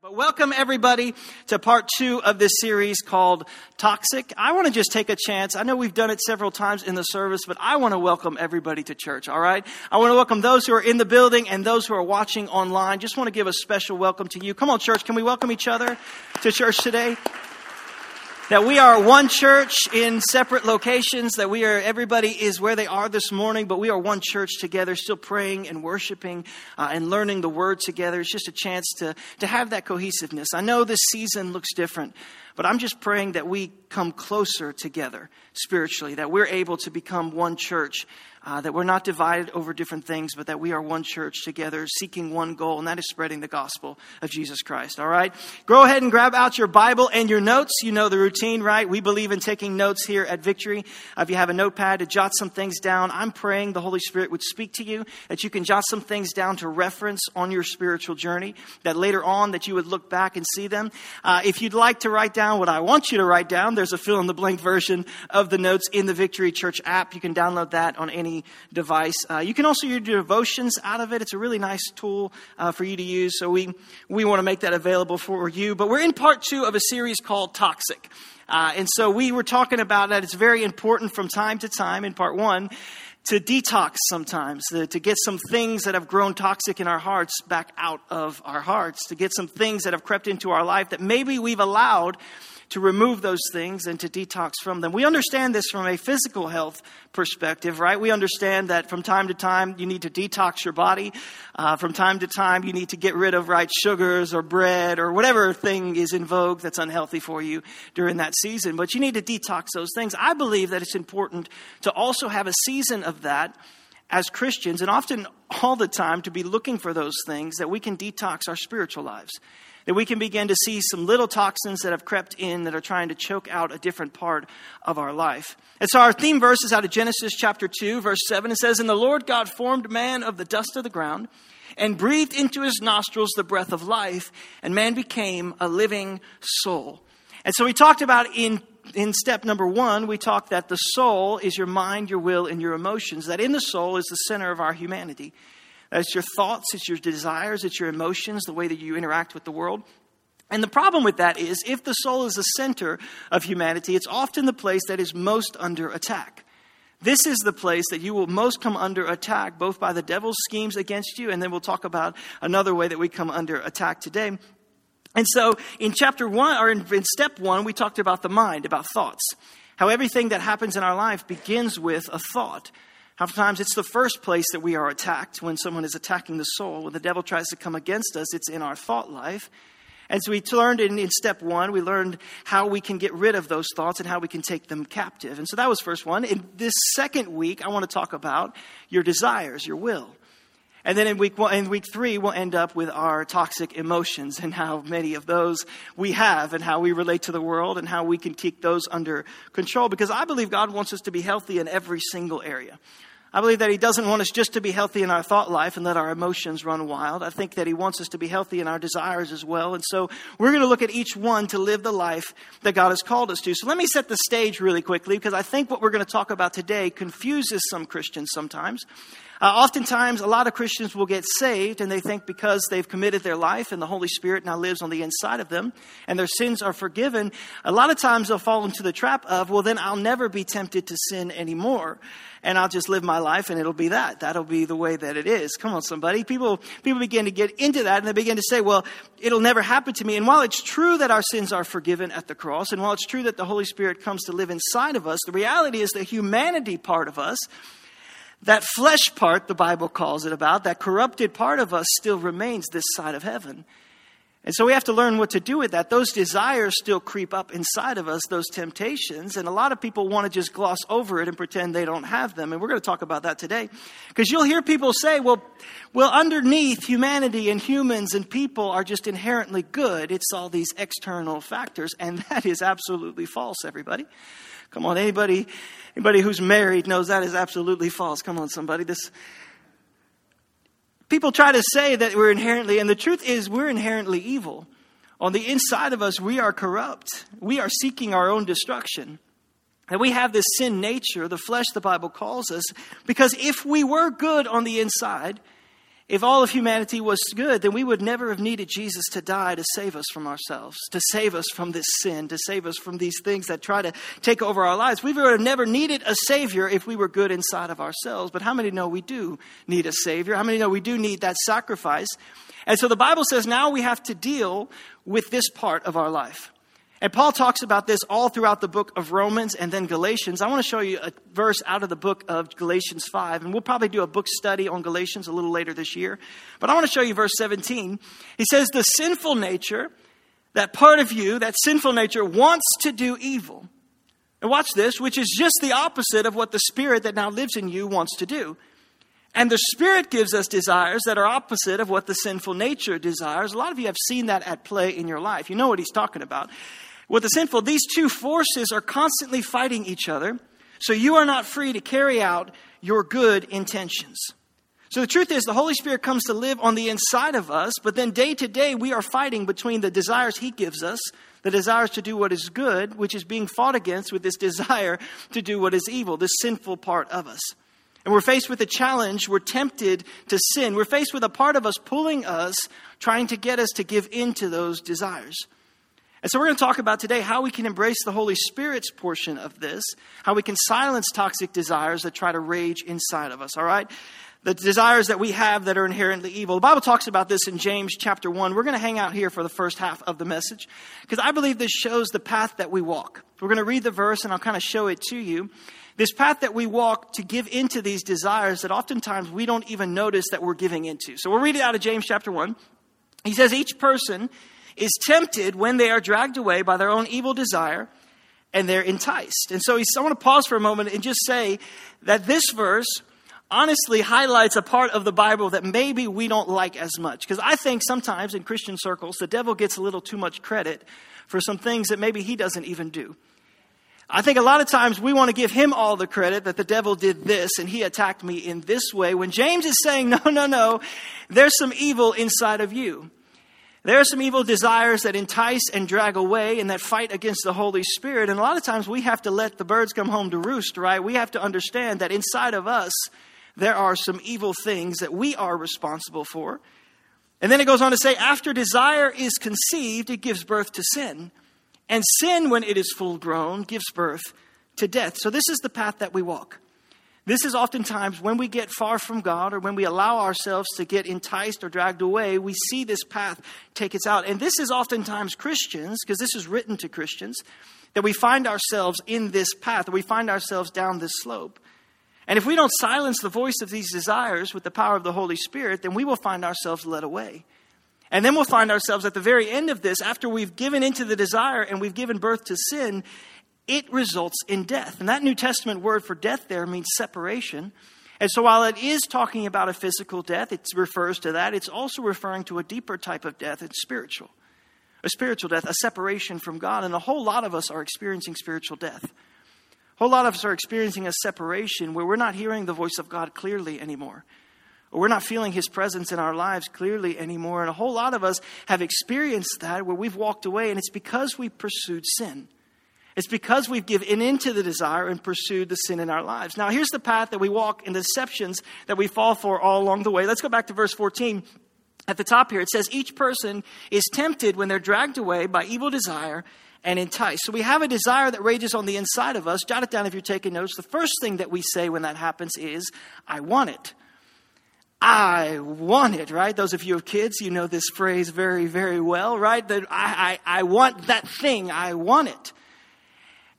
But welcome everybody to part two of this series called Toxic. I want to just take a chance. I know we've done it several times in the service, but I want to welcome everybody to church, all right? I want to welcome those who are in the building and those who are watching online. Just want to give a special welcome to you. Come on, church, can we welcome each other to church today? That we are one church in separate locations, that we are, everybody is where they are this morning, but we are one church together, still praying and worshiping uh, and learning the word together. It's just a chance to, to have that cohesiveness. I know this season looks different, but I'm just praying that we come closer together spiritually, that we're able to become one church uh, that we're not divided over different things, but that we are one church together, seeking one goal, and that is spreading the gospel of Jesus Christ. All right? Go ahead and grab out your Bible and your notes. You know the routine, right? We believe in taking notes here at Victory. Uh, if you have a notepad to jot some things down, I'm praying the Holy Spirit would speak to you, that you can jot some things down to reference on your spiritual journey, that later on that you would look back and see them. Uh, if you'd like to write down what I want you to write down, there's a fill in the blank version of the notes in the Victory Church app. You can download that on any device. Uh, you can also your devotions out of it. It's a really nice tool uh, for you to use. So we, we want to make that available for you. But we're in part two of a series called Toxic. Uh, and so we were talking about that. It's very important from time to time in part one to detox sometimes, to, get some things that have grown toxic in our hearts back out of our hearts, to get some things that have crept into our life that maybe we've allowed to remove those things and to detox from them. We understand this from a physical health perspective, right? We understand that from time to time you need to detox your body. Uh, from time to time you need to get rid of, right, sugars or bread or whatever thing is in vogue that's unhealthy for you during that season. But you need to detox those things. I believe that it's important to also have a season of that as Christians, and often all the time, to be looking for those things that we can detox our spiritual lives that we can begin to see some little toxins that have crept in that are trying to choke out a different part of our life. And so our theme verse is out of Genesis chapter 2, verse 7. It says, And the Lord God formed man of the dust of the ground and breathed into his nostrils the breath of life, and man became a living soul. And so we talked about in in step number one, we talked that the soul is your mind, your will, and your emotions. That in the soul is the center of our humanity. It's your thoughts, it's your desires, it's your emotions, the way that you interact with the world. And the problem with that is if the soul is the center of humanity, it's often the place that is most under attack. This is the place that you will most come under attack, both by the devil's schemes against you, and then we'll talk about another way that we come under attack today. And so in chapter one, or in, in step one, we talked about the mind, about thoughts. How everything that happens in our life begins with a thought. Oftentimes, it's the first place that we are attacked when someone is attacking the soul. When the devil tries to come against us, it's in our thought life. And so we learned in, in, step one, we learned how we can get rid of those thoughts and how we can take them captive. And so that was first one. In this second week, I want to talk about your desires, your will. And then in week one, in week three, we'll end up with our toxic emotions and how many of those we have and how we relate to the world and how we can keep those under control. Because I believe God wants us to be healthy in every single area. I believe that He doesn't want us just to be healthy in our thought life and let our emotions run wild. I think that He wants us to be healthy in our desires as well. And so we're going to look at each one to live the life that God has called us to. So let me set the stage really quickly because I think what we're going to talk about today confuses some Christians sometimes. Uh, oftentimes, a lot of Christians will get saved and they think because they've committed their life and the Holy Spirit now lives on the inside of them and their sins are forgiven, a lot of times they'll fall into the trap of, well, then I'll never be tempted to sin anymore and I'll just live my life and it'll be that. That'll be the way that it is. Come on, somebody. People, people begin to get into that and they begin to say, well, it'll never happen to me. And while it's true that our sins are forgiven at the cross, and while it's true that the Holy Spirit comes to live inside of us, the reality is the humanity part of us that flesh part, the Bible calls it about, that corrupted part of us still remains this side of heaven. And so we have to learn what to do with that. Those desires still creep up inside of us, those temptations. And a lot of people want to just gloss over it and pretend they don't have them. And we're going to talk about that today. Because you'll hear people say, well, well, underneath humanity and humans and people are just inherently good. It's all these external factors. And that is absolutely false, everybody. Come on, anybody, anybody who's married knows that is absolutely false. Come on, somebody. This, people try to say that we're inherently, and the truth is we're inherently evil. On the inside of us, we are corrupt. We are seeking our own destruction. And we have this sin nature, the flesh, the Bible calls us, because if we were good on the inside, If all of humanity was good, then we would never have needed Jesus to die to save us from ourselves, to save us from this sin, to save us from these things that try to take over our lives. We would have never needed a Savior if we were good inside of ourselves. But how many know we do need a Savior? How many know we do need that sacrifice? And so the Bible says now we have to deal with this part of our life. And Paul talks about this all throughout the book of Romans and then Galatians. I want to show you a verse out of the book of Galatians 5, and we'll probably do a book study on Galatians a little later this year. But I want to show you verse 17. He says, The sinful nature, that part of you, that sinful nature, wants to do evil. And watch this, which is just the opposite of what the spirit that now lives in you wants to do. And the Spirit gives us desires that are opposite of what the sinful nature desires. A lot of you have seen that at play in your life. You know what he's talking about. With the sinful, these two forces are constantly fighting each other, so you are not free to carry out your good intentions. So the truth is, the Holy Spirit comes to live on the inside of us, but then day to day we are fighting between the desires He gives us, the desires to do what is good, which is being fought against with this desire to do what is evil, this sinful part of us. And we're faced with a challenge. We're tempted to sin. We're faced with a part of us pulling us, trying to get us to give in to those desires. And so we're going to talk about today how we can embrace the Holy Spirit's portion of this, how we can silence toxic desires that try to rage inside of us, all right? The desires that we have that are inherently evil. The Bible talks about this in James chapter 1. We're going to hang out here for the first half of the message because I believe this shows the path that we walk. We're going to read the verse and I'll kind of show it to you. This path that we walk to give into these desires that oftentimes we don't even notice that we're giving into. So we'll read it out of James chapter 1. He says, Each person is tempted when they are dragged away by their own evil desire and they're enticed. And so I want to pause for a moment and just say that this verse honestly highlights a part of the Bible that maybe we don't like as much. Because I think sometimes in Christian circles, the devil gets a little too much credit for some things that maybe he doesn't even do. I think a lot of times we want to give him all the credit that the devil did this and he attacked me in this way when James is saying, no, no, no, there's some evil inside of you. There are some evil desires that entice and drag away and that fight against the Holy Spirit. And a lot of times we have to let the birds come home to roost, right? We have to understand that inside of us, there are some evil things that we are responsible for. And then it goes on to say, after desire is conceived, it gives birth to sin. And sin, when it is full grown, gives birth to death. So this is the path that we walk. This is oftentimes when we get far from God or when we allow ourselves to get enticed or dragged away, we see this path take us out. And this is oftentimes Christians, because this is written to Christians, that we find ourselves in this path, that we find ourselves down this slope. And if we don't silence the voice of these desires with the power of the Holy Spirit, then we will find ourselves led away. And then we'll find ourselves at the very end of this, after we've given into the desire and we've given birth to sin, it results in death. And that New Testament word for death there means separation. And so while it is talking about a physical death, it refers to that, it's also referring to a deeper type of death. It's spiritual. A spiritual death, a separation from God. And a whole lot of us are experiencing spiritual death. A whole lot of us are experiencing a separation where we're not hearing the voice of God clearly anymore. Or we're not feeling his presence in our lives clearly anymore. And a whole lot of us have experienced that where we've walked away, and it's because we pursued sin. It's because we've given into the desire and pursued the sin in our lives. Now, here's the path that we walk in deceptions that we fall for all along the way. Let's go back to verse 14. At the top here, it says, Each person is tempted when they're dragged away by evil desire and enticed. So we have a desire that rages on the inside of us. Jot it down if you're taking notes. The first thing that we say when that happens is, I want it. I want it, right? Those of you with kids, you know this phrase very, very well, right? That I, I, I want that thing. I want it.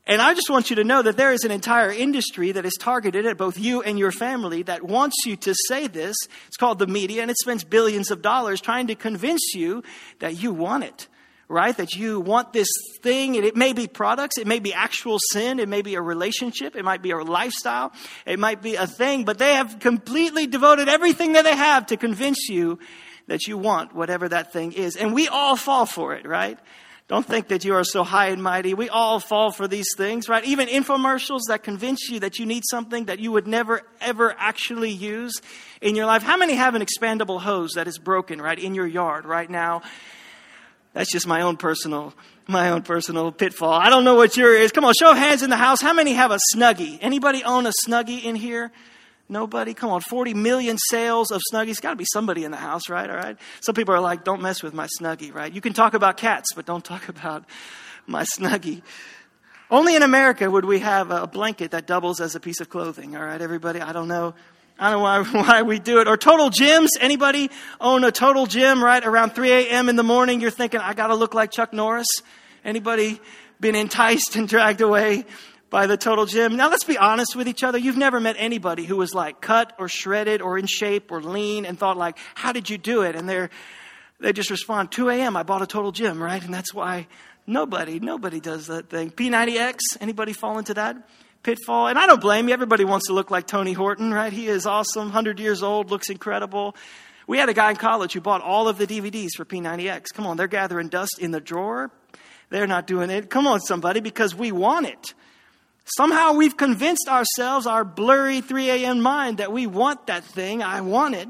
And I just want you to know that there is an entire industry that is targeted at both you and your family that wants you to say this. It's called the media, and it spends billions of dollars trying to convince you that you want it, right? That you want this thing, and it may be products, it may be actual sin, it may be a relationship, it might be a lifestyle, it might be a thing, but they have completely devoted everything that they have to convince you that you want whatever that thing is. And we all fall for it, right? Don't think that you are so high and mighty. We all fall for these things, right? Even infomercials that convince you that you need something that you would never, ever actually use in your life. How many have an expandable hose that is broken, right, in your yard right now? That's just my own personal, my own personal pitfall. I don't know what your is. Come on, show of hands in the house. How many have a snuggie? Anybody own a snuggie in here? Nobody? Come on, 40 million sales of Snuggies. Got to be somebody in the house, right? All right. Some people are like, don't mess with my Snuggie, right? You can talk about cats, but don't talk about my Snuggie. Only in America would we have a blanket that doubles as a piece of clothing, all right, everybody? I don't know. I don't know why, why we do it. Or total gyms. Anybody own a total gym, right? Around 3 a.m. in the morning, you're thinking, I gotta look like Chuck Norris. Anybody been enticed and dragged away by the total gym. Now let's be honest with each other. You've never met anybody who was like cut or shredded or in shape or lean and thought like, how did you do it? And they're, they just respond, 2 a.m. I bought a total gym, right? And that's why nobody, nobody does that thing. P90X, anybody fall into that pitfall? And I don't blame you. Everybody wants to look like Tony Horton, right? He is awesome, 100 years old, looks incredible. We had a guy in college who bought all of the DVDs for P90X. Come on, they're gathering dust in the drawer. They're not doing it. Come on, somebody, because we want it. Somehow we've convinced ourselves, our blurry 3 a.m. mind, that we want that thing. I want it.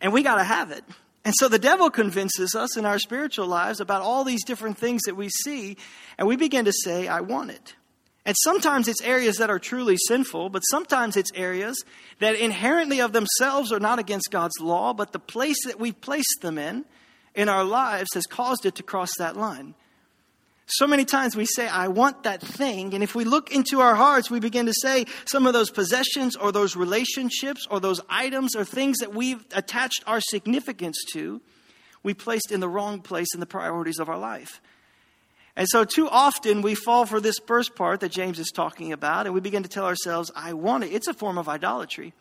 And we got to have it. And so the devil convinces us in our spiritual lives about all these different things that we see, and we begin to say, I want it. And sometimes it's areas that are truly sinful, but sometimes it's areas that inherently of themselves are not against God's law, but the place that we've placed them in in our lives has caused it to cross that line. So many times we say, I want that thing. And if we look into our hearts, we begin to say some of those possessions or those relationships or those items or things that we've attached our significance to, we placed in the wrong place in the priorities of our life. And so, too often, we fall for this first part that James is talking about, and we begin to tell ourselves, I want it. It's a form of idolatry.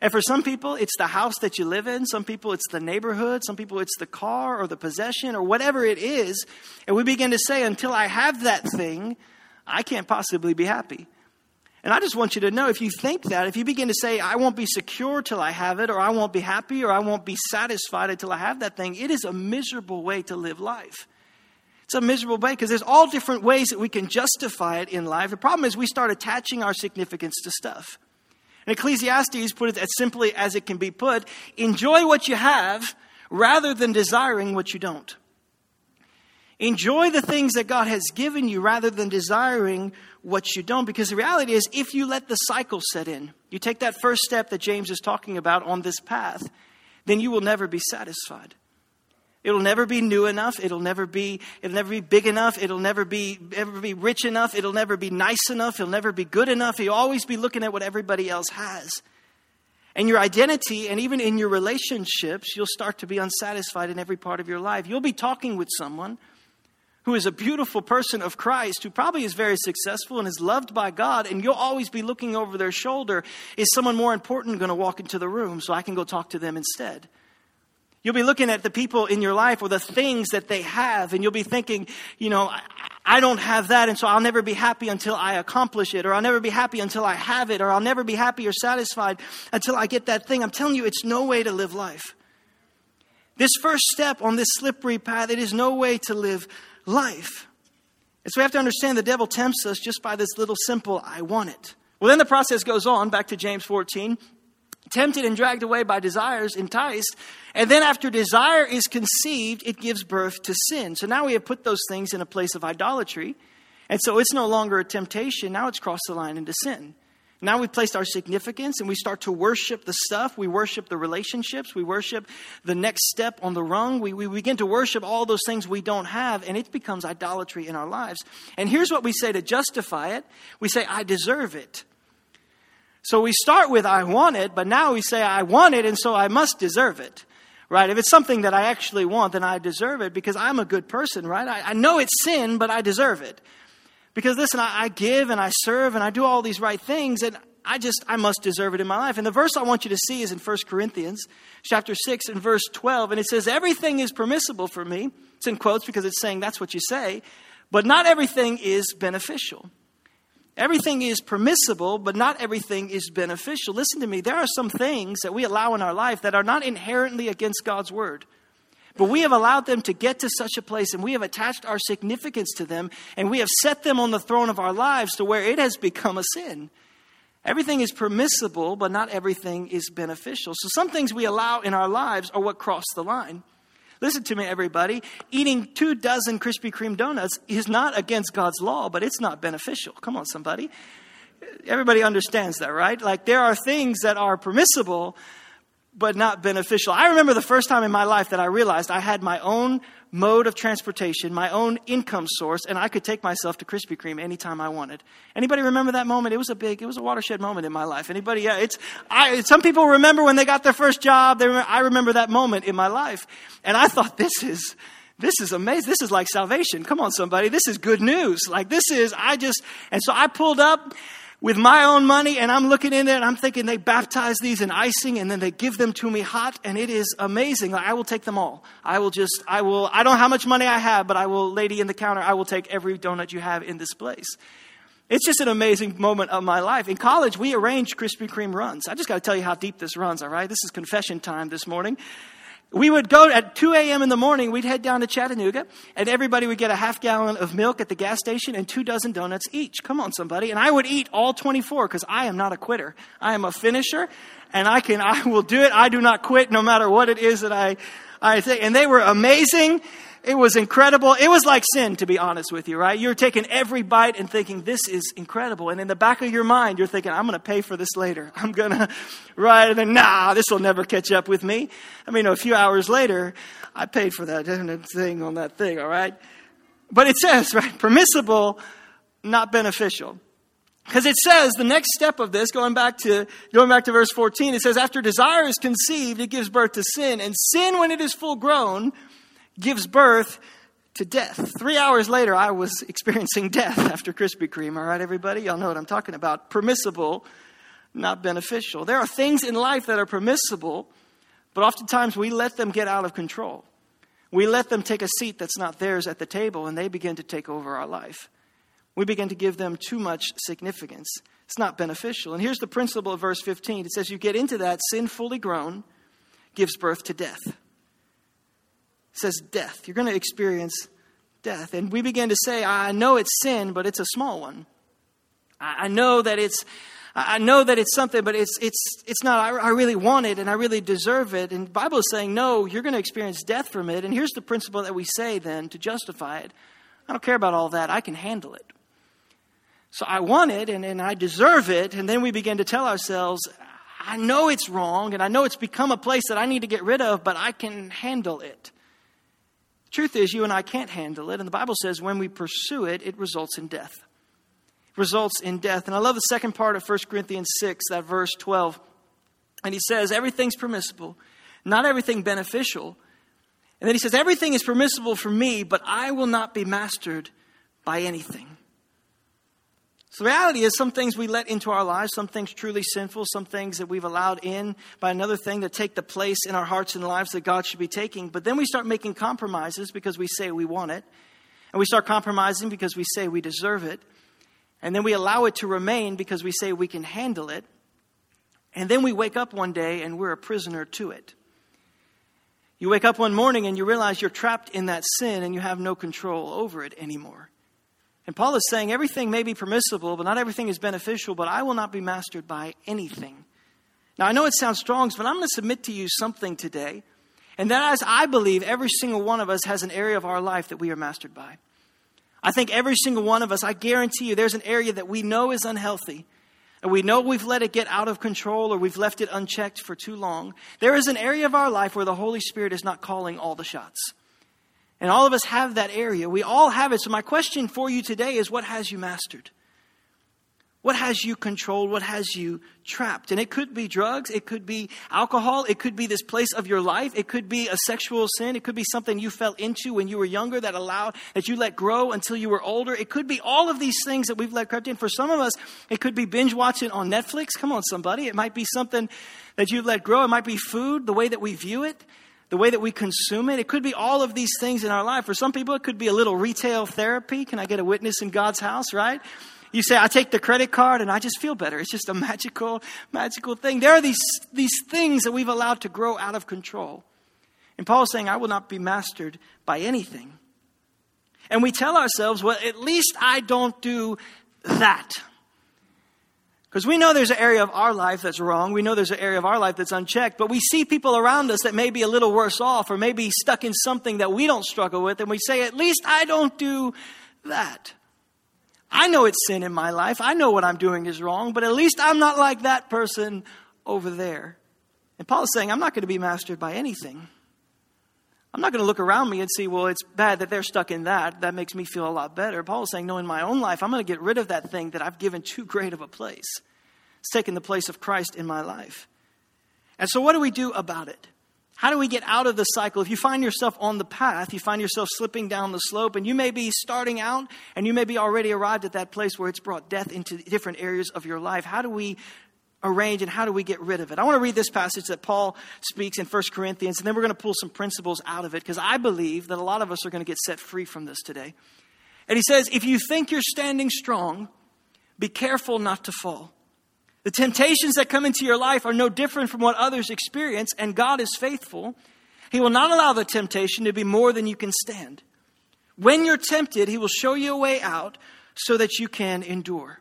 And for some people, it's the house that you live in. Some people, it's the neighborhood. Some people, it's the car or the possession or whatever it is. And we begin to say, until I have that thing, I can't possibly be happy. And I just want you to know if you think that, if you begin to say, I won't be secure till I have it, or I won't be happy, or I won't be satisfied until I have that thing, it is a miserable way to live life. It's a miserable way because there's all different ways that we can justify it in life. The problem is we start attaching our significance to stuff. And Ecclesiastes put it as simply as it can be put enjoy what you have rather than desiring what you don't. Enjoy the things that God has given you rather than desiring what you don't. Because the reality is, if you let the cycle set in, you take that first step that James is talking about on this path, then you will never be satisfied. It'll never be new enough. It'll never be, it'll never be big enough. It'll never be, ever be rich enough. It'll never be nice enough. It'll never be good enough. You'll always be looking at what everybody else has. And your identity, and even in your relationships, you'll start to be unsatisfied in every part of your life. You'll be talking with someone who is a beautiful person of Christ, who probably is very successful and is loved by God, and you'll always be looking over their shoulder. Is someone more important going to walk into the room so I can go talk to them instead? You'll be looking at the people in your life or the things that they have, and you'll be thinking, you know, I don't have that, and so I'll never be happy until I accomplish it, or I'll never be happy until I have it, or I'll never be happy or satisfied until I get that thing. I'm telling you, it's no way to live life. This first step on this slippery path, it is no way to live life. And so we have to understand the devil tempts us just by this little simple, I want it. Well, then the process goes on, back to James 14 tempted and dragged away by desires, enticed. And then after desire is conceived, it gives birth to sin. So now we have put those things in a place of idolatry. And so it's no longer a temptation. Now it's crossed the line into sin. Now we've placed our significance and we start to worship the stuff. We worship the relationships. We worship the next step on the rung. We, we begin to worship all those things we don't have, and it becomes idolatry in our lives. And here's what we say to justify it we say, I deserve it. So we start with, I want it, but now we say, I want it, and so I must deserve it. Right? If it's something that I actually want, then I deserve it because I'm a good person, right? I, I know it's sin, but I deserve it. Because listen, I, I give and I serve and I do all these right things, and I just, I must deserve it in my life. And the verse I want you to see is in 1 Corinthians chapter 6 and verse 12. And it says, Everything is permissible for me. It's in quotes because it's saying that's what you say, but not everything is beneficial. Everything is permissible, but not everything is beneficial. Listen to me. There are some things that we allow in our life that are not inherently against God's word. But we have allowed them to get to such a place and we have attached our significance to them and we have set them on the throne of our lives to where it has become a sin. Everything is permissible, but not everything is beneficial. So some things we allow in our lives are what cross the line. Listen to me, everybody. Eating two dozen Krispy Kreme donuts is not against God's law, but it's not beneficial. Come on, somebody. Everybody understands that, right? Like there are things that are permissible, but not beneficial. I remember the first time in my life that I realized I had my own mode of transportation, my own income source, and I could take myself to Krispy Kreme anytime I wanted. Anybody remember that moment? It was a big, it was a watershed moment in my life. Anybody? Yeah, it's, I, some people remember when they got their first job. They remember, I remember that moment in my life. And I thought, this is, this is amazing. This is like salvation. Come on, somebody. This is good news. Like this is, I just, and so I pulled up with my own money and I'm looking in there and I'm thinking they baptize these in icing and then they give them to me hot and it is amazing. Like, I will take them all. I will just, I will, I don't know how much money I have, but I will, lady in the counter, I will take every donut you have in this place. It's just an amazing moment of my life. In college, we arranged Krispy Kreme runs. I just got to tell you how deep this runs, all right? This is confession time this morning we would go at 2 a.m. in the morning, we'd head down to Chattanooga, and everybody would get a half gallon of milk at the gas station and two dozen donuts each. Come on, somebody. And I would eat all 24 because I am not a quitter. I am a finisher, and I can, I will do it. I do not quit no matter what it is that I, I think. And they were amazing. It was incredible. It was like sin, to be honest with you, right? You're taking every bite and thinking, this is incredible. And in the back of your mind, you're thinking, I'm going to pay for this later. I'm going to, right? And then, nah, this will never catch up with me. I mean, a few hours later, I paid for that thing on that thing, all right? But it says, right, permissible, not beneficial. Because it says the next step of this, going back to going back to verse 14, it says, after desire is conceived, it gives birth to sin, and sin, when it is full grown, gives birth to death. Three hours later, I was experiencing death after Krispy Kreme. All right, everybody? Y'all know what I'm talking about. Permissible, not beneficial. There are things in life that are permissible, but oftentimes we let them get out of control. We let them take a seat that's not theirs at the table, and they begin to take over our life. We begin to give them too much significance. It's not beneficial. And here's the principle of verse 15 it says, You get into that, sin fully grown gives birth to death says death. You're going to experience death. And we begin to say, I know it's sin, but it's a small one. I know that it's. I know that it's something, but it's, it's, it's not, I, really want it and I really deserve it. And the Bible is saying, no, you're going to experience death from it. And here's the principle that we say then to justify it I don't care about all that, I can handle it. So I want it and, and I deserve it. And then we begin to tell ourselves, I know it's wrong and I know it's become a place that I need to get rid of, but I can handle it. Truth is, you and I can't handle it. And the Bible says when we pursue it, it results in death. It results in death. And I love the second part of 1 Corinthians 6, that verse 12. And he says, everything's permissible, not everything beneficial. And then he says, everything is permissible for me, but I will not be mastered by anything. So the reality is, some things we let into our lives, some things truly sinful, some things that we've allowed in by another thing that take the place in our hearts and lives that God should be taking. But then we start making compromises because we say we want it. And we start compromising because we say we deserve it. And then we allow it to remain because we say we can handle it. And then we wake up one day and we're a prisoner to it. You wake up one morning and you realize you're trapped in that sin and you have no control over it anymore. And Paul is saying everything may be permissible, but not everything is beneficial, but I will not be mastered by anything. Now, I know it sounds strong, but I'm going to submit to you something today. And that is, I believe every single one of us has an area of our life that we are mastered by. I think every single one of us, I guarantee you, there's an area that we know is unhealthy. And we know we've let it get out of control or we've left it unchecked for too long. There is an area of our life where the Holy Spirit is not calling all the shots. And all of us have that area. We all have it. So, my question for you today is what has you mastered? What has you controlled? What has you trapped? And it could be drugs. It could be alcohol. It could be this place of your life. It could be a sexual sin. It could be something you fell into when you were younger that allowed, that you let grow until you were older. It could be all of these things that we've let crept in. For some of us, it could be binge watching on Netflix. Come on, somebody. It might be something that you let grow. It might be food, the way that we view it the way that we consume it. It could be all of these things in our life. For some people, it could be a little retail therapy. Can I get a witness in God's house, right? You say, I take the credit card and I just feel better. It's just a magical, magical thing. There are these, these things that we've allowed to grow out of control. And Paul is saying, I will not be mastered by anything. And we tell ourselves, well, at least I don't do that. Because we know there's an area of our life that's wrong. We know there's an area of our life that's unchecked. But we see people around us that may be a little worse off or maybe stuck in something that we don't struggle with. And we say, at least I don't do that. I know it's sin in my life. I know what I'm doing is wrong, but at least I'm not like that person over there. And Paul is saying, I'm not going to be mastered by anything. I'm not going to look around me and see, well, it's bad that they're stuck in that. That makes me feel a lot better. Paul is saying, no, in my own life, I'm going to get rid of that thing that I've given too great of a place. It's taken the place of Christ in my life. And so, what do we do about it? How do we get out of the cycle? If you find yourself on the path, you find yourself slipping down the slope, and you may be starting out and you may be already arrived at that place where it's brought death into different areas of your life. How do we arrange and how do we get rid of it? I want to read this passage that Paul speaks in 1 Corinthians, and then we're going to pull some principles out of it because I believe that a lot of us are going to get set free from this today. And he says, If you think you're standing strong, be careful not to fall. The temptations that come into your life are no different from what others experience, and God is faithful. He will not allow the temptation to be more than you can stand. When you're tempted, He will show you a way out so that you can endure.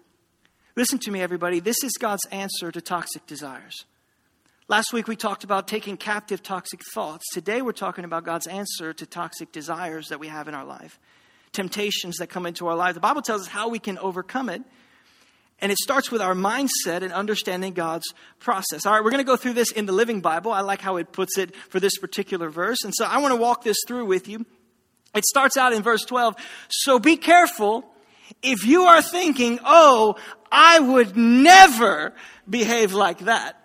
Listen to me, everybody. This is God's answer to toxic desires. Last week we talked about taking captive toxic thoughts. Today we're talking about God's answer to toxic desires that we have in our life, temptations that come into our life. The Bible tells us how we can overcome it. And it starts with our mindset and understanding God's process. All right, we're going to go through this in the Living Bible. I like how it puts it for this particular verse. And so I want to walk this through with you. It starts out in verse 12. So be careful if you are thinking, oh, I would never behave like that,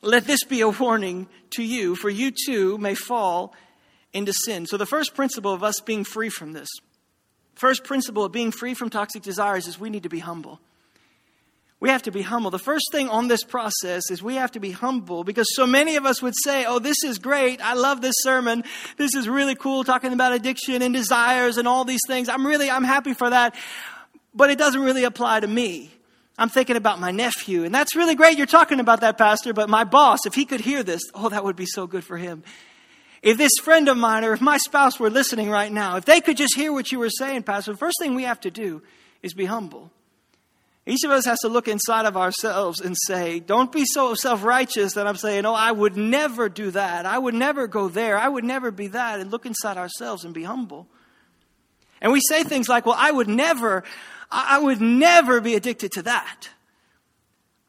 let this be a warning to you, for you too may fall into sin. So, the first principle of us being free from this, first principle of being free from toxic desires is we need to be humble. We have to be humble. The first thing on this process is we have to be humble because so many of us would say, Oh, this is great. I love this sermon. This is really cool talking about addiction and desires and all these things. I'm really, I'm happy for that. But it doesn't really apply to me. I'm thinking about my nephew, and that's really great you're talking about that, Pastor, but my boss, if he could hear this, oh, that would be so good for him. If this friend of mine or if my spouse were listening right now, if they could just hear what you were saying, Pastor, the first thing we have to do is be humble. Each of us has to look inside of ourselves and say, don't be so self righteous that I'm saying, oh, I would never do that. I would never go there. I would never be that. And look inside ourselves and be humble. And we say things like, well, I would never, I would never be addicted to that.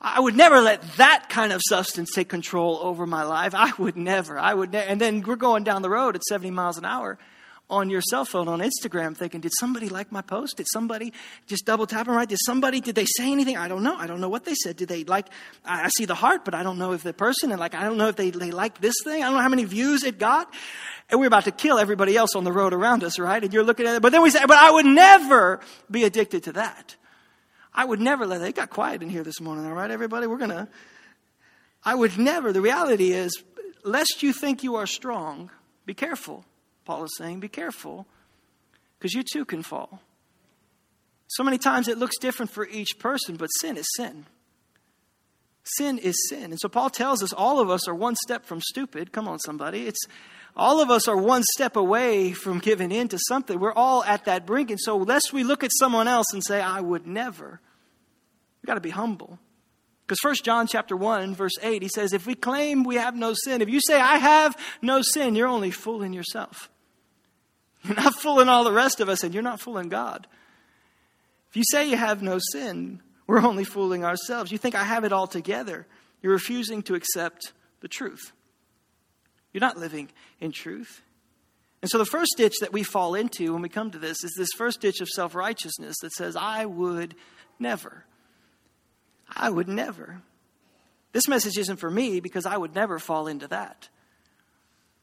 I would never let that kind of substance take control over my life. I would never. I would never. And then we're going down the road at 70 miles an hour on your cell phone on Instagram thinking, did somebody like my post? Did somebody just double tap and right? Did somebody, did they say anything? I don't know. I don't know what they said. Did they like, I see the heart, but I don't know if the person, and like, I don't know if they, they like this thing. I don't know how many views it got. And we're about to kill everybody else on the road around us, right? And you're looking at it. But then we say, but I would never be addicted to that. I would never let it. It got quiet in here this morning, all right, everybody? We're going to, I would never. The reality is, lest you think you are strong, be careful. Paul is saying, be careful, because you too can fall. So many times it looks different for each person, but sin is sin. Sin is sin. And so Paul tells us all of us are one step from stupid. Come on, somebody. It's all of us are one step away from giving in to something. We're all at that brink. And so lest we look at someone else and say, I would never, we've got to be humble. Because First John chapter 1, verse 8, he says, if we claim we have no sin, if you say, I have no sin, you're only fooling yourself. You're not fooling all the rest of us, and you're not fooling God. If you say you have no sin, we're only fooling ourselves. You think I have it all together. You're refusing to accept the truth. You're not living in truth. And so the first ditch that we fall into when we come to this is this first ditch of self righteousness that says, I would never. I would never. This message isn't for me because I would never fall into that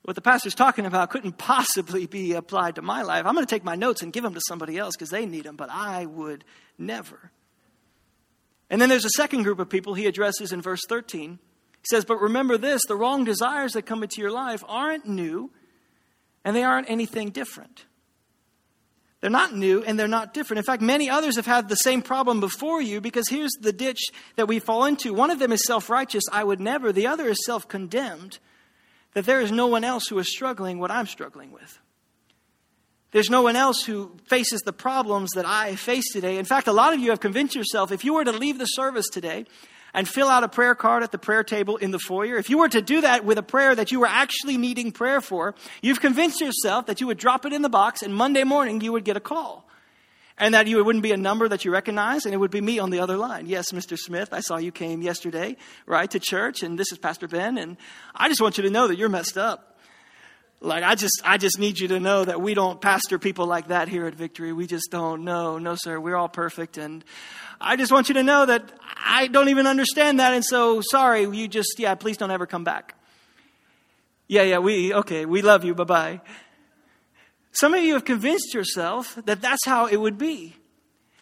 what the pastor's talking about couldn't possibly be applied to my life. I'm going to take my notes and give them to somebody else because they need them, but I would never. And then there's a second group of people he addresses in verse 13. He says, But remember this the wrong desires that come into your life aren't new, and they aren't anything different. They're not new and they're not different. In fact, many others have had the same problem before you because here's the ditch that we fall into. One of them is self righteous, I would never. The other is self condemned that there is no one else who is struggling what I'm struggling with. There's no one else who faces the problems that I face today. In fact, a lot of you have convinced yourself if you were to leave the service today and fill out a prayer card at the prayer table in the foyer, if you were to do that with a prayer that you were actually needing prayer for, you've convinced yourself that you would drop it in the box and Monday morning you would get a call. And that you, it wouldn't be a number that you recognize, and it would be me on the other line. Yes, Mr. Smith, I saw you came yesterday, right, to church, and this is Pastor Ben, and I just want you to know that you're messed up. Like I just I just need you to know that we don't pastor people like that here at Victory. We just don't. No, no, sir. We're all perfect, and I just want you to know that I don't even understand that, and so sorry. You just yeah. Please don't ever come back. Yeah, yeah. We okay. We love you. Bye bye. Some of you have convinced yourself that that's how it would be.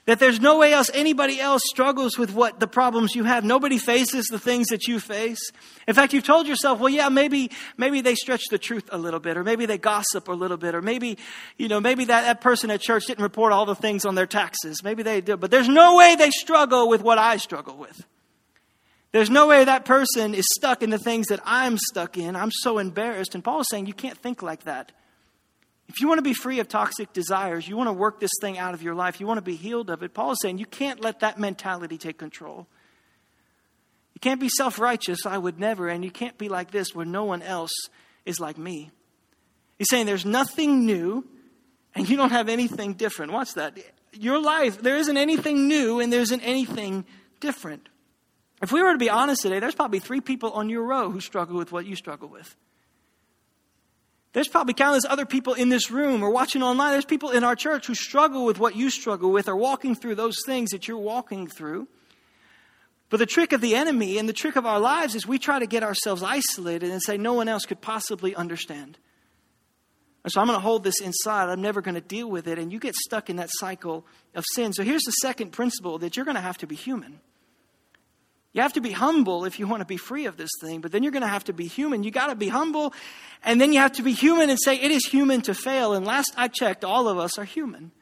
That there's no way else anybody else struggles with what the problems you have. Nobody faces the things that you face. In fact, you've told yourself, well, yeah, maybe, maybe they stretch the truth a little bit, or maybe they gossip a little bit, or maybe, you know, maybe that, that person at church didn't report all the things on their taxes. Maybe they do, but there's no way they struggle with what I struggle with. There's no way that person is stuck in the things that I'm stuck in. I'm so embarrassed. And Paul is saying you can't think like that. If you want to be free of toxic desires, you want to work this thing out of your life, you want to be healed of it, Paul is saying you can't let that mentality take control. You can't be self righteous, I would never, and you can't be like this where no one else is like me. He's saying there's nothing new and you don't have anything different. Watch that. Your life, there isn't anything new and there isn't anything different. If we were to be honest today, there's probably three people on your row who struggle with what you struggle with. There's probably countless other people in this room or watching online. There's people in our church who struggle with what you struggle with or walking through those things that you're walking through. But the trick of the enemy and the trick of our lives is we try to get ourselves isolated and say no one else could possibly understand. And so I'm going to hold this inside. I'm never going to deal with it. And you get stuck in that cycle of sin. So here's the second principle that you're going to have to be human. You have to be humble if you want to be free of this thing, but then you're going to have to be human. You got to be humble, and then you have to be human and say, it is human to fail. And last I checked, all of us are human.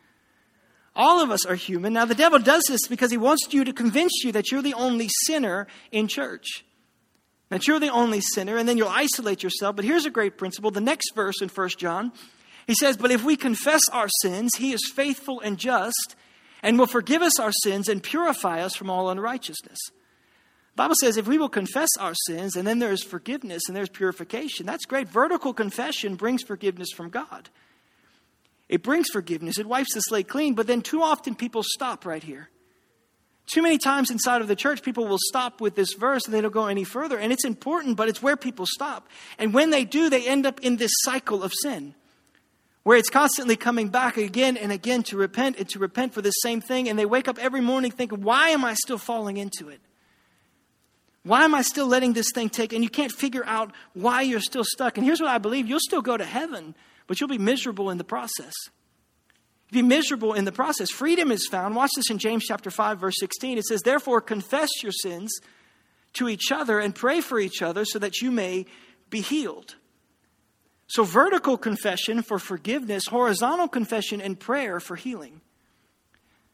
All of us are human. Now, the devil does this because he wants you to convince you that you're the only sinner in church, that you're the only sinner, and then you'll isolate yourself. But here's a great principle. The next verse in 1 John, he says, But if we confess our sins, he is faithful and just and will forgive us our sins and purify us from all unrighteousness. Bible says if we will confess our sins and then there's forgiveness and there's purification, that's great. Vertical confession brings forgiveness from God. It brings forgiveness, it wipes the slate clean, but then too often people stop right here. Too many times inside of the church, people will stop with this verse and they don't go any further. And it's important, but it's where people stop. And when they do, they end up in this cycle of sin where it's constantly coming back again and again to repent and to repent for the same thing. And they wake up every morning thinking, why am I still falling into it? Why am I still letting this thing take? And you can't figure out why you're still stuck. And here's what I believe you'll still go to heaven, but you'll be miserable in the process. Be miserable in the process. Freedom is found. Watch this in James chapter 5, verse 16. It says, Therefore, confess your sins to each other and pray for each other so that you may be healed. So, vertical confession for forgiveness, horizontal confession and prayer for healing.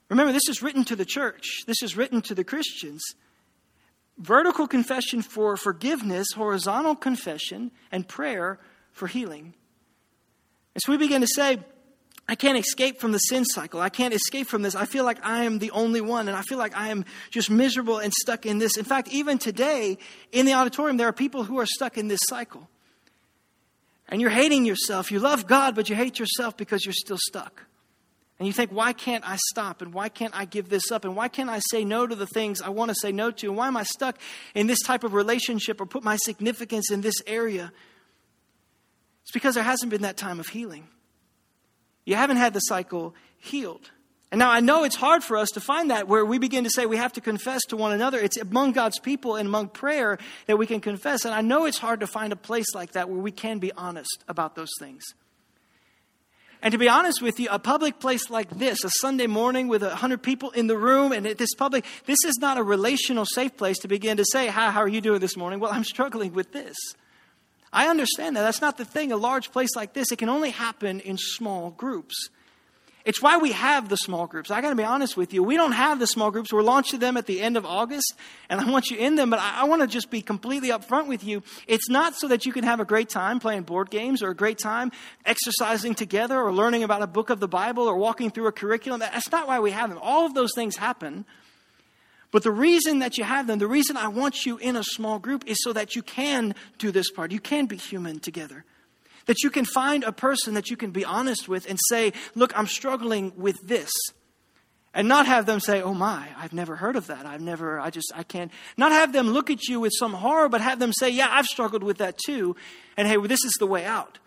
Remember, this is written to the church, this is written to the Christians vertical confession for forgiveness, horizontal confession, and prayer for healing. And so we begin to say, I can't escape from the sin cycle. I can't escape from this. I feel like I am the only one, and I feel like I am just miserable and stuck in this. In fact, even today in the auditorium, there are people who are stuck in this cycle. And you're hating yourself. You love God, but you hate yourself because you're still stuck. And you think, why can't I stop? And why can't I give this up? And why can't I say no to the things I want to say no to? And why am I stuck in this type of relationship or put my significance in this area? It's because there hasn't been that time of healing. You haven't had the cycle healed. And now I know it's hard for us to find that where we begin to say we have to confess to one another. It's among God's people and among prayer that we can confess. And I know it's hard to find a place like that where we can be honest about those things. And to be honest with you, a public place like this, a Sunday morning with a hundred people in the room, and at this public, this is not a relational safe place to begin to say, Hi, how are you doing this morning? Well, I'm struggling with this. I understand that. That's not the thing. A large place like this, it can only happen in small groups. It's why we have the small groups. I got to be honest with you. We don't have the small groups. We're launching them at the end of August, and I want you in them, but I, I want to just be completely upfront with you. It's not so that you can have a great time playing board games or a great time exercising together or learning about a book of the Bible or walking through a curriculum. That's not why we have them. All of those things happen. But the reason that you have them, the reason I want you in a small group is so that you can do this part. You can be human together. That you can find a person that you can be honest with and say, Look, I'm struggling with this. And not have them say, oh my, I've never heard of that. I've never, I just, I can't. Not have them look at you with some horror, but have them say, yeah, I've struggled with that too. And hey, well, this is the way out.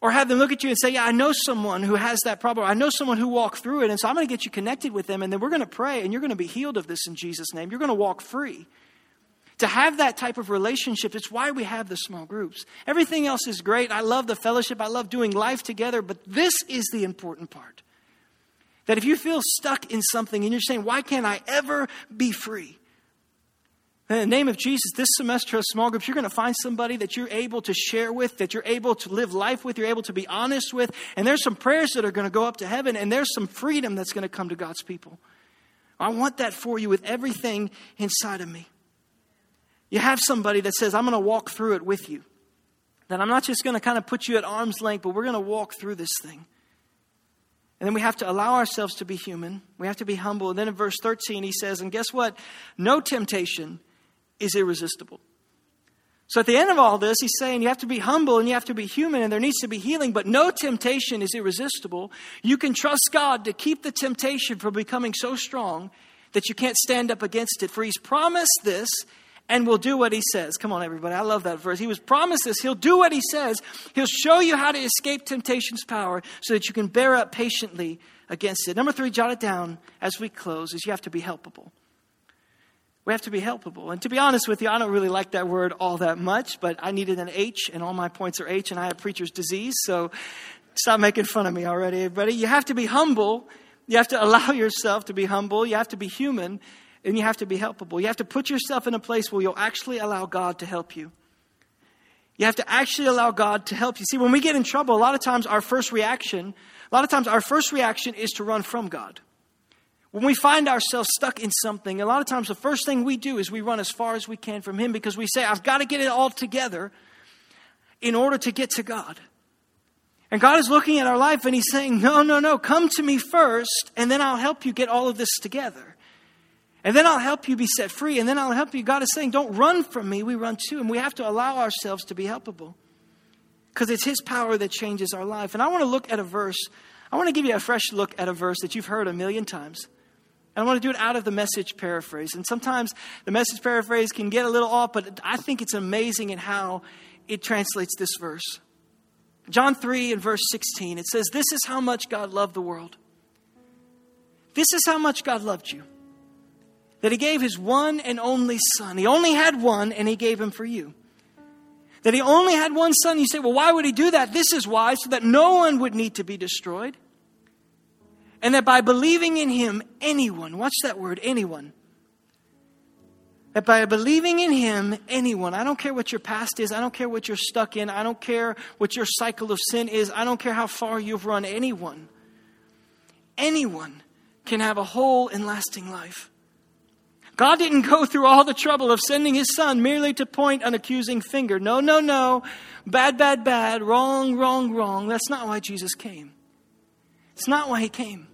Or have them look at you and say, Yeah, I know someone who has that problem. I know someone who walked through it. And so I'm going to get you connected with them. And then we're going to pray and you're going to be healed of this in Jesus' name. You're going to walk free. To have that type of relationship, it's why we have the small groups. Everything else is great. I love the fellowship. I love doing life together. But this is the important part. That if you feel stuck in something and you're saying, Why can't I ever be free? In the name of Jesus, this semester of small groups, you're going to find somebody that you're able to share with, that you're able to live life with, you're able to be honest with. And there's some prayers that are going to go up to heaven, and there's some freedom that's going to come to God's people. I want that for you with everything inside of me. You have somebody that says, I'm going to walk through it with you. That I'm not just going to kind of put you at arm's length, but we're going to walk through this thing. And then we have to allow ourselves to be human. We have to be humble. And then in verse 13, he says, And guess what? No temptation is irresistible. So at the end of all this, he's saying you have to be humble and you have to be human and there needs to be healing, but no temptation is irresistible. You can trust God to keep the temptation from becoming so strong that you can't stand up against it. For he's promised this and will do what he says. Come on, everybody. I love that verse. He was promised this. He'll do what he says. He'll show you how to escape temptation's power so that you can bear up patiently against it. Number three, jot it down as we close, is you have to be helpable. We have to be helpable. And to be honest with you, I don't really like that word all that much, but I needed an H, and all my points are H, and I have preacher's disease, so stop making fun of me already, everybody. You have to be humble. You have to allow yourself to be humble. You have to be human, and you have to be helpable. You have to put yourself in a place where you'll actually allow God to help you. You have to actually allow God to help you. See, when we get in trouble, a lot of times our first reaction, a lot of times our first reaction is to run from God. When we find ourselves stuck in something, a lot of times the first thing we do is we run as far as we can from Him because we say, I've got to get it all together in order to get to God. And God is looking at our life and He's saying, No, no, no, come to me first, and then I'll help you get all of this together. And then I'll help you be set free, and then I'll help you. God is saying, Don't run from me, we run to Him. We have to allow ourselves to be helpable because it's His power that changes our life. And I want to look at a verse, I want to give you a fresh look at a verse that you've heard a million times. And I want to do it out of the message paraphrase. And sometimes the message paraphrase can get a little off, but I think it's amazing in how it translates this verse. John 3 and verse 16, it says, This is how much God loved the world. This is how much God loved you. That He gave His one and only Son. He only had one, and He gave Him for you. That He only had one Son. You say, Well, why would He do that? This is why, so that no one would need to be destroyed and that by believing in him, anyone, watch that word, anyone, that by believing in him, anyone, I don't care what your past is, I don't care what you're stuck in, I don't care what your cycle of sin is, I don't care how far you've run, anyone, anyone can have a whole and lasting life. God didn't go through all the trouble of sending his son merely to point an accusing finger. No, no, no. Bad, bad, bad. Wrong, wrong, wrong. That's not why Jesus came. It's not why he came.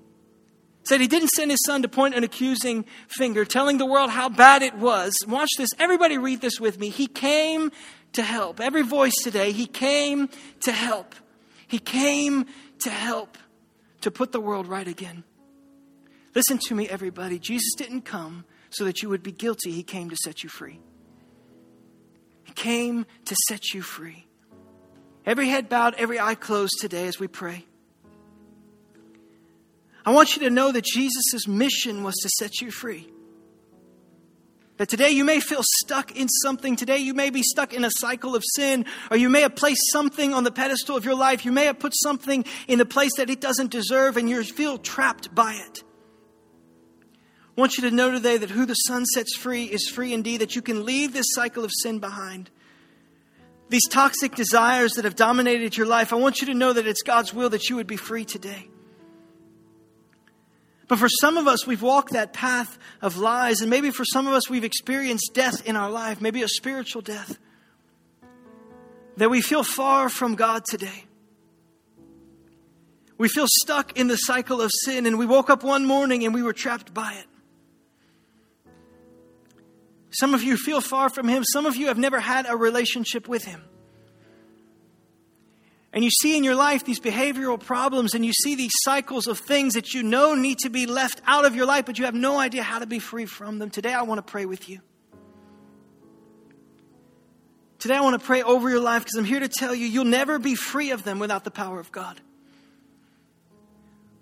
Said he didn't send his son to point an accusing finger, telling the world how bad it was. Watch this. Everybody read this with me. He came to help. Every voice today, he came to help. He came to help to put the world right again. Listen to me, everybody. Jesus didn't come so that you would be guilty, he came to set you free. He came to set you free. Every head bowed, every eye closed today as we pray. I want you to know that Jesus' mission was to set you free. That today you may feel stuck in something. Today you may be stuck in a cycle of sin, or you may have placed something on the pedestal of your life. You may have put something in a place that it doesn't deserve, and you feel trapped by it. I want you to know today that who the Son sets free is free indeed, that you can leave this cycle of sin behind. These toxic desires that have dominated your life, I want you to know that it's God's will that you would be free today. But for some of us, we've walked that path of lies, and maybe for some of us, we've experienced death in our life, maybe a spiritual death. That we feel far from God today. We feel stuck in the cycle of sin, and we woke up one morning and we were trapped by it. Some of you feel far from Him, some of you have never had a relationship with Him. and you see in your life these behavioral problems and you see these cycles of things that you know need to be left out of your life, but you have no idea how to be free from them, today I want to pray with you. Today I want to pray over your life because I'm here to tell you you'll never be free of them without the power of God.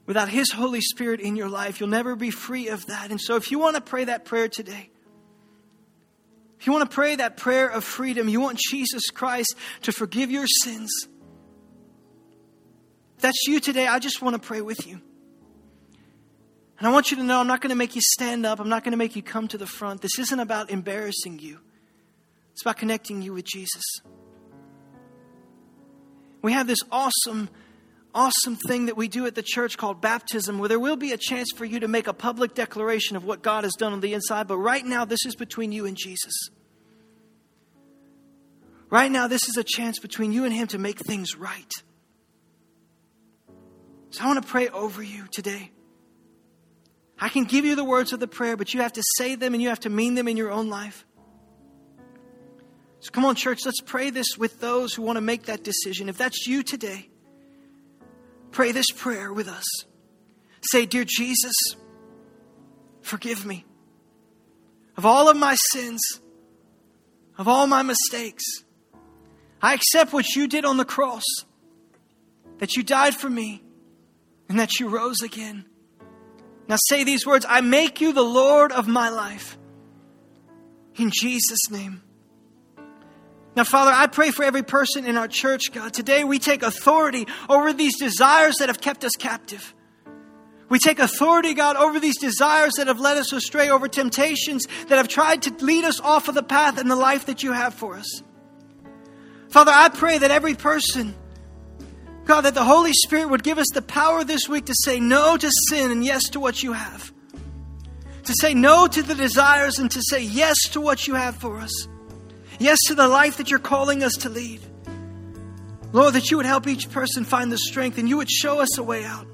Without His Holy Spirit in your life, you'll never be free of that. And so if you want to pray that prayer today, if you want to pray that prayer of freedom, you want Jesus Christ to forgive your sins that's you today, I just want to pray with you. And I want you to know I'm not going to make you stand up. I'm not going to make you come to the front. This isn't about embarrassing you, it's about connecting you with Jesus. We have this awesome, awesome thing that we do at the church called baptism, where there will be a chance for you to make a public declaration of what God has done on the inside. But right now, this is between you and Jesus. Right now, this is a chance between you and Him to make things right. So I want to pray over you today. I can give you the words of the prayer, but you have to say them and you have to mean them in your own life. So come on, church, let's pray this with those who want to make that decision. If that's you today, pray this prayer with us. Say, Dear Jesus, forgive me of all of my sins, of all my mistakes. I accept what you did on the cross, that you died for me and that you rose again. Now say these words I make you the Lord of my life. In Jesus' name. Now, Father, I pray for every person in our church, God. Today we take authority over these desires that have kept us captive. We take authority, God, over these desires that have led us astray, over temptations that have tried to lead us off of the path and the life that you have for us. Father, I pray that every person God, that the Holy Spirit would give us the power this week to say no to sin and yes to what you have. To say no to the desires and to say yes to what you have for us. Yes to the life that you're calling us to lead. Lord, that you would help each person find the strength and you would show us a way out.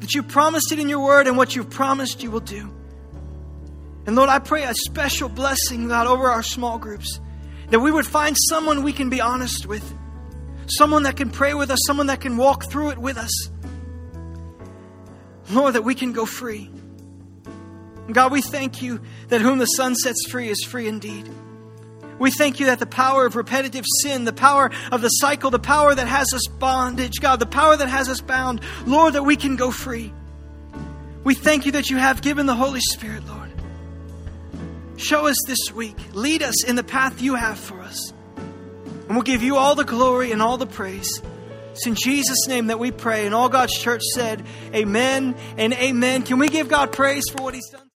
That you promised it in your word and what you've promised you will do. And Lord, I pray a special blessing, God, over our small groups. That we would find someone we can be honest with someone that can pray with us, someone that can walk through it with us. Lord, that we can go free. God, we thank you that whom the Son sets free is free indeed. We thank you that the power of repetitive sin, the power of the cycle, the power that has us bondage, God, the power that has us bound, Lord, that we can go free. We thank you that you have given the Holy Spirit, Lord. Show us this week. Lead us in the path you have for us. And we'll give you all the glory and all the praise. It's in Jesus' name that we pray. And all God's church said, Amen and amen. Can we give God praise for what He's done?